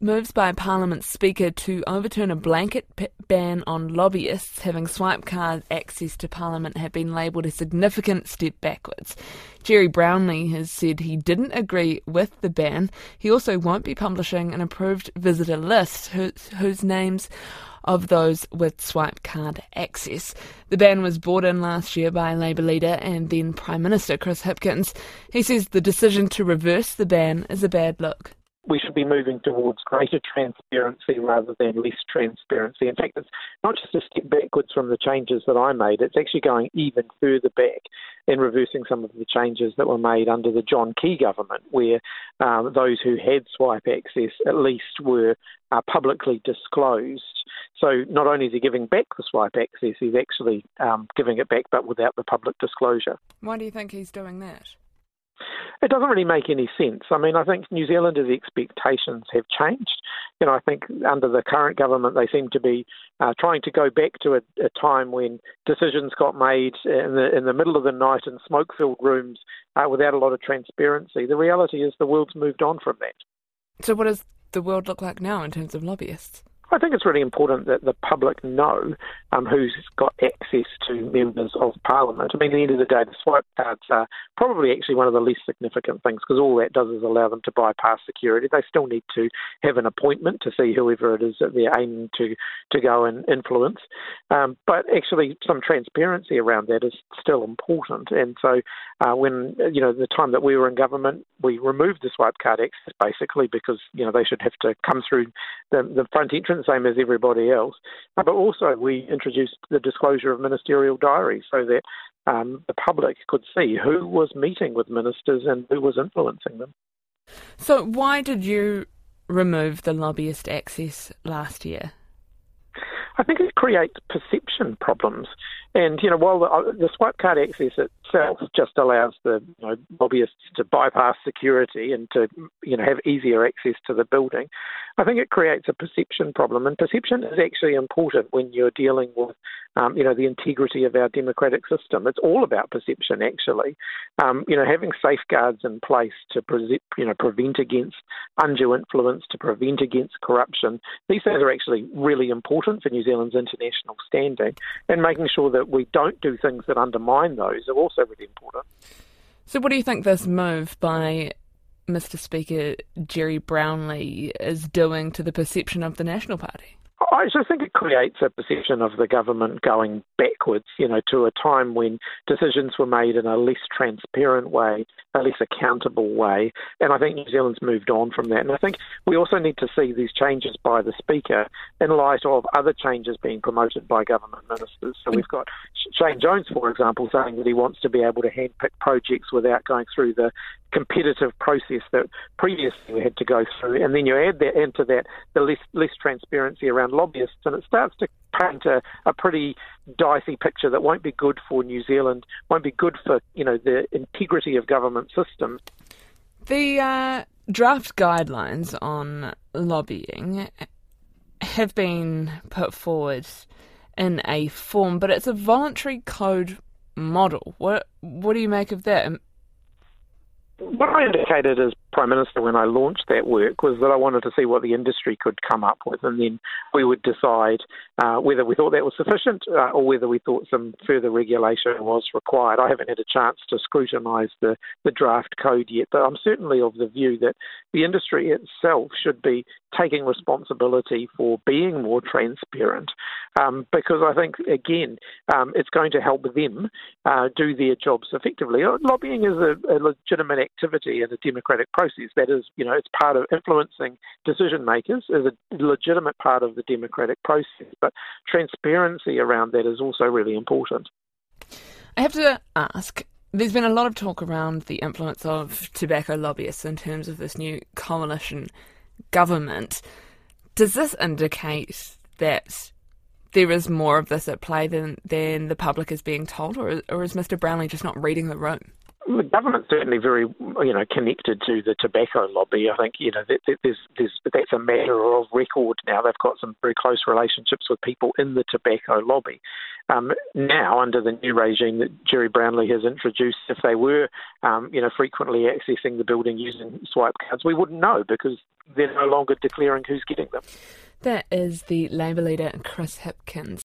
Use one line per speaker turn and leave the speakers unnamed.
Moves by Parliament Speaker to overturn a blanket p- ban on lobbyists having swipe card access to Parliament have been labelled a significant step backwards. Gerry Brownlee has said he didn't agree with the ban. He also won't be publishing an approved visitor list whose, whose names of those with swipe card access. The ban was brought in last year by Labour leader and then Prime Minister Chris Hipkins. He says the decision to reverse the ban is a bad look
we should be moving towards greater transparency rather than less transparency. In fact, it's not just a step backwards from the changes that I made, it's actually going even further back and reversing some of the changes that were made under the John Key government, where um, those who had swipe access at least were uh, publicly disclosed. So not only is he giving back the swipe access, he's actually um, giving it back but without the public disclosure.
Why do you think he's doing that?
It doesn't really make any sense. I mean, I think New Zealanders' expectations have changed. You know, I think under the current government, they seem to be uh, trying to go back to a, a, time when decisions got made in the in the middle of the night in smoke-filled rooms uh, without a lot of transparency. The reality is the world's moved on from that.
So, what does the world look like now in terms of lobbyists?
I think it's really important that the public know um, who's got access to members of parliament. I mean, at the end of the day, the swipe cards are probably actually one of the least significant things because all that does is allow them to bypass security. They still need to have an appointment to see whoever it is that they're aiming to, to go and influence. Um, but actually, some transparency around that is still important. And so, uh, when, you know, the time that we were in government, we removed the swipe card access basically because, you know, they should have to come through the, the front entrance the same as everybody else. Uh, but also, we introduced the disclosure of ministerial diaries so that um, the public could see who was meeting with ministers and who was influencing them.
So, why did you remove the lobbyist access last year?
I think it creates perception problems. And, you know, while the, uh, the swipe card access itself just allows the you know, lobbyists to bypass security and to, you know, have easier access to the building, I think it creates a perception problem. And perception is actually important when you're dealing with, um, you know, the integrity of our democratic system. It's all about perception, actually. Um, you know, having safeguards in place to, pre- you know, prevent against undue influence, to prevent against corruption, these things are actually really important for New Zealand's international standing. And making sure that we don't do things that undermine those are also really important.
So, what do you think this move by Mr. Speaker Gerry Brownlee is doing to the perception of the National Party?
I just think it creates a perception of the government going backwards, you know, to a time when decisions were made in a less transparent way, a less accountable way. And I think New Zealand's moved on from that. And I think we also need to see these changes by the Speaker in light of other changes being promoted by government ministers. So we've got Shane Jones, for example, saying that he wants to be able to handpick projects without going through the competitive process that previously we had to go through. And then you add that into that the less, less transparency around lobbyists, and it starts to paint a, a pretty dicey picture that won't be good for New Zealand, won't be good for you know the integrity of government systems.
The uh, draft guidelines on lobbying have been put forward in a form, but it's a voluntary code model. What what do you make of that?
What I indicated as Prime Minister when I launched that work was that I wanted to see what the industry could come up with, and then we would decide uh, whether we thought that was sufficient uh, or whether we thought some further regulation was required. I haven't had a chance to scrutinise the, the draft code yet, but I'm certainly of the view that the industry itself should be taking responsibility for being more transparent um, because I think, again, um, it's going to help them uh, do their jobs effectively. Lobbying is a, a legitimate activity in a democratic process. That is, you know, it's part of influencing decision makers, is a legitimate part of the democratic process. But transparency around that is also really important.
I have to ask. There's been a lot of talk around the influence of tobacco lobbyists in terms of this new coalition government. Does this indicate that there is more of this at play than, than the public is being told, or, or is Mr. Brownlee just not reading the room?
The government's certainly very, you know, connected to the tobacco lobby. I think, you know, that, that there's, there's, that's a matter of record now. They've got some very close relationships with people in the tobacco lobby. Um, now, under the new regime that Gerry Brownlee has introduced, if they were, um, you know, frequently accessing the building using swipe cards, we wouldn't know because they're no longer declaring who's getting them.
That is the Labour leader Chris Hipkins.